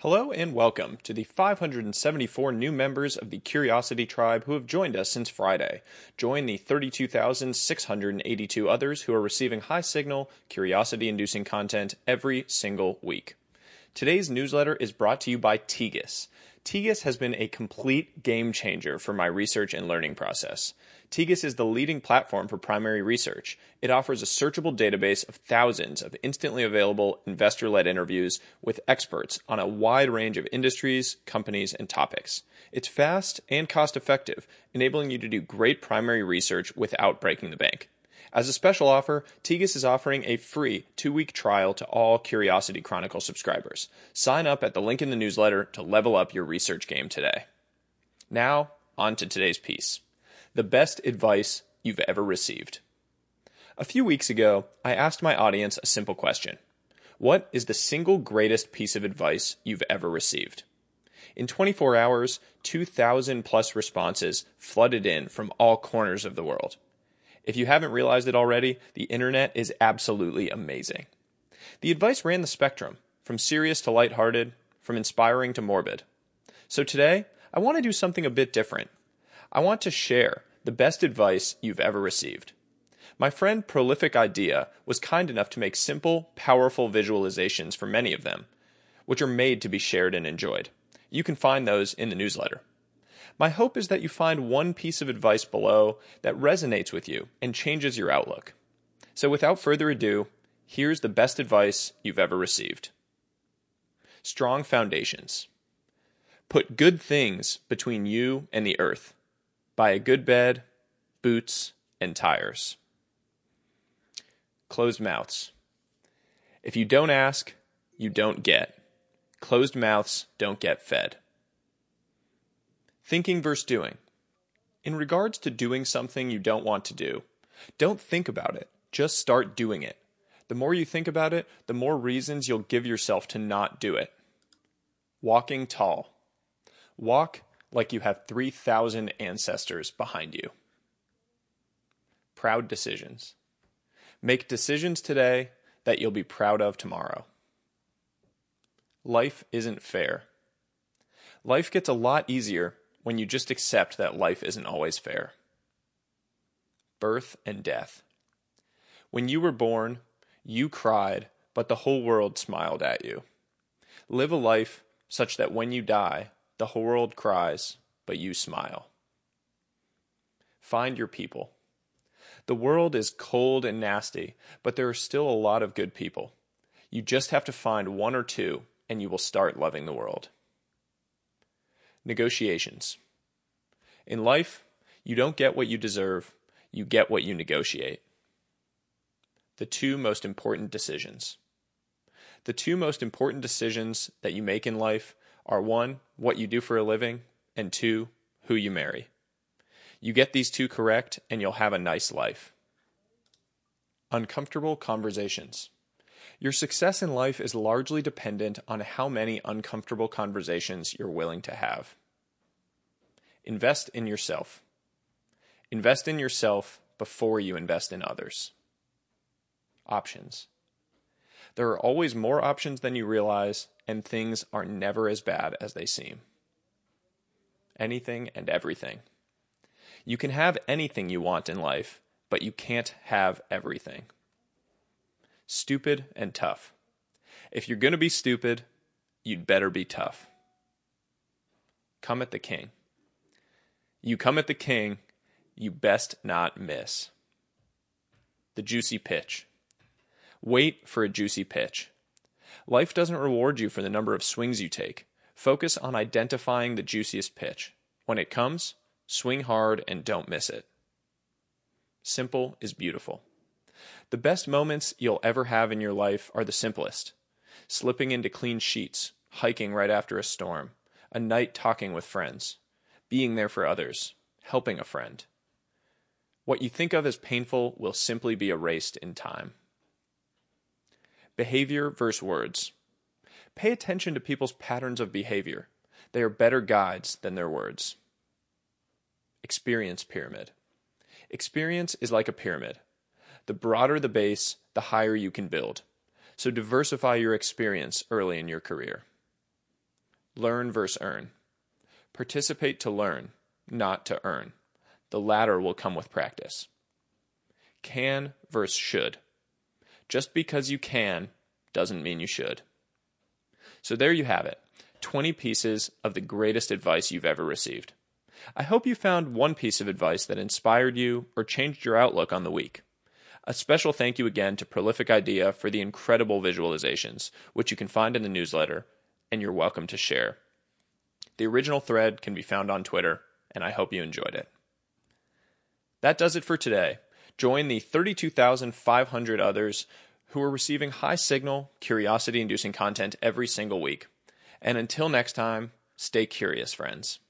Hello and welcome to the 574 new members of the Curiosity Tribe who have joined us since Friday. Join the 32,682 others who are receiving high signal, curiosity inducing content every single week. Today's newsletter is brought to you by Tegus. Tegus has been a complete game changer for my research and learning process. Tegus is the leading platform for primary research. It offers a searchable database of thousands of instantly available investor led interviews with experts on a wide range of industries, companies, and topics. It's fast and cost effective, enabling you to do great primary research without breaking the bank. As a special offer, Tegus is offering a free two week trial to all Curiosity Chronicle subscribers. Sign up at the link in the newsletter to level up your research game today. Now, on to today's piece the best advice you've ever received. A few weeks ago, I asked my audience a simple question What is the single greatest piece of advice you've ever received? In 24 hours, 2,000 plus responses flooded in from all corners of the world. If you haven't realized it already, the internet is absolutely amazing. The advice ran the spectrum, from serious to lighthearted, from inspiring to morbid. So today, I want to do something a bit different. I want to share the best advice you've ever received. My friend Prolific Idea was kind enough to make simple, powerful visualizations for many of them, which are made to be shared and enjoyed. You can find those in the newsletter. My hope is that you find one piece of advice below that resonates with you and changes your outlook. So without further ado, here's the best advice you've ever received. Strong foundations. Put good things between you and the earth buy a good bed, boots, and tires. Closed mouths. If you don't ask, you don't get. Closed mouths don't get fed. Thinking versus doing. In regards to doing something you don't want to do, don't think about it. Just start doing it. The more you think about it, the more reasons you'll give yourself to not do it. Walking tall. Walk like you have 3,000 ancestors behind you. Proud decisions. Make decisions today that you'll be proud of tomorrow. Life isn't fair. Life gets a lot easier when you just accept that life isn't always fair. Birth and death. When you were born, you cried, but the whole world smiled at you. Live a life such that when you die, the whole world cries, but you smile. Find your people. The world is cold and nasty, but there are still a lot of good people. You just have to find one or two, and you will start loving the world. Negotiations. In life, you don't get what you deserve, you get what you negotiate. The two most important decisions. The two most important decisions that you make in life are one, what you do for a living, and two, who you marry. You get these two correct, and you'll have a nice life. Uncomfortable conversations. Your success in life is largely dependent on how many uncomfortable conversations you're willing to have. Invest in yourself. Invest in yourself before you invest in others. Options. There are always more options than you realize, and things are never as bad as they seem. Anything and everything. You can have anything you want in life, but you can't have everything. Stupid and tough. If you're going to be stupid, you'd better be tough. Come at the king. You come at the king, you best not miss. The juicy pitch. Wait for a juicy pitch. Life doesn't reward you for the number of swings you take. Focus on identifying the juiciest pitch. When it comes, swing hard and don't miss it. Simple is beautiful. The best moments you'll ever have in your life are the simplest slipping into clean sheets, hiking right after a storm, a night talking with friends, being there for others, helping a friend. What you think of as painful will simply be erased in time. Behavior versus words. Pay attention to people's patterns of behavior. They are better guides than their words. Experience pyramid. Experience is like a pyramid. The broader the base, the higher you can build. So diversify your experience early in your career. Learn versus earn. Participate to learn, not to earn. The latter will come with practice. Can versus should. Just because you can doesn't mean you should. So there you have it 20 pieces of the greatest advice you've ever received. I hope you found one piece of advice that inspired you or changed your outlook on the week. A special thank you again to Prolific Idea for the incredible visualizations, which you can find in the newsletter, and you're welcome to share. The original thread can be found on Twitter, and I hope you enjoyed it. That does it for today. Join the 32,500 others who are receiving high signal, curiosity inducing content every single week. And until next time, stay curious, friends.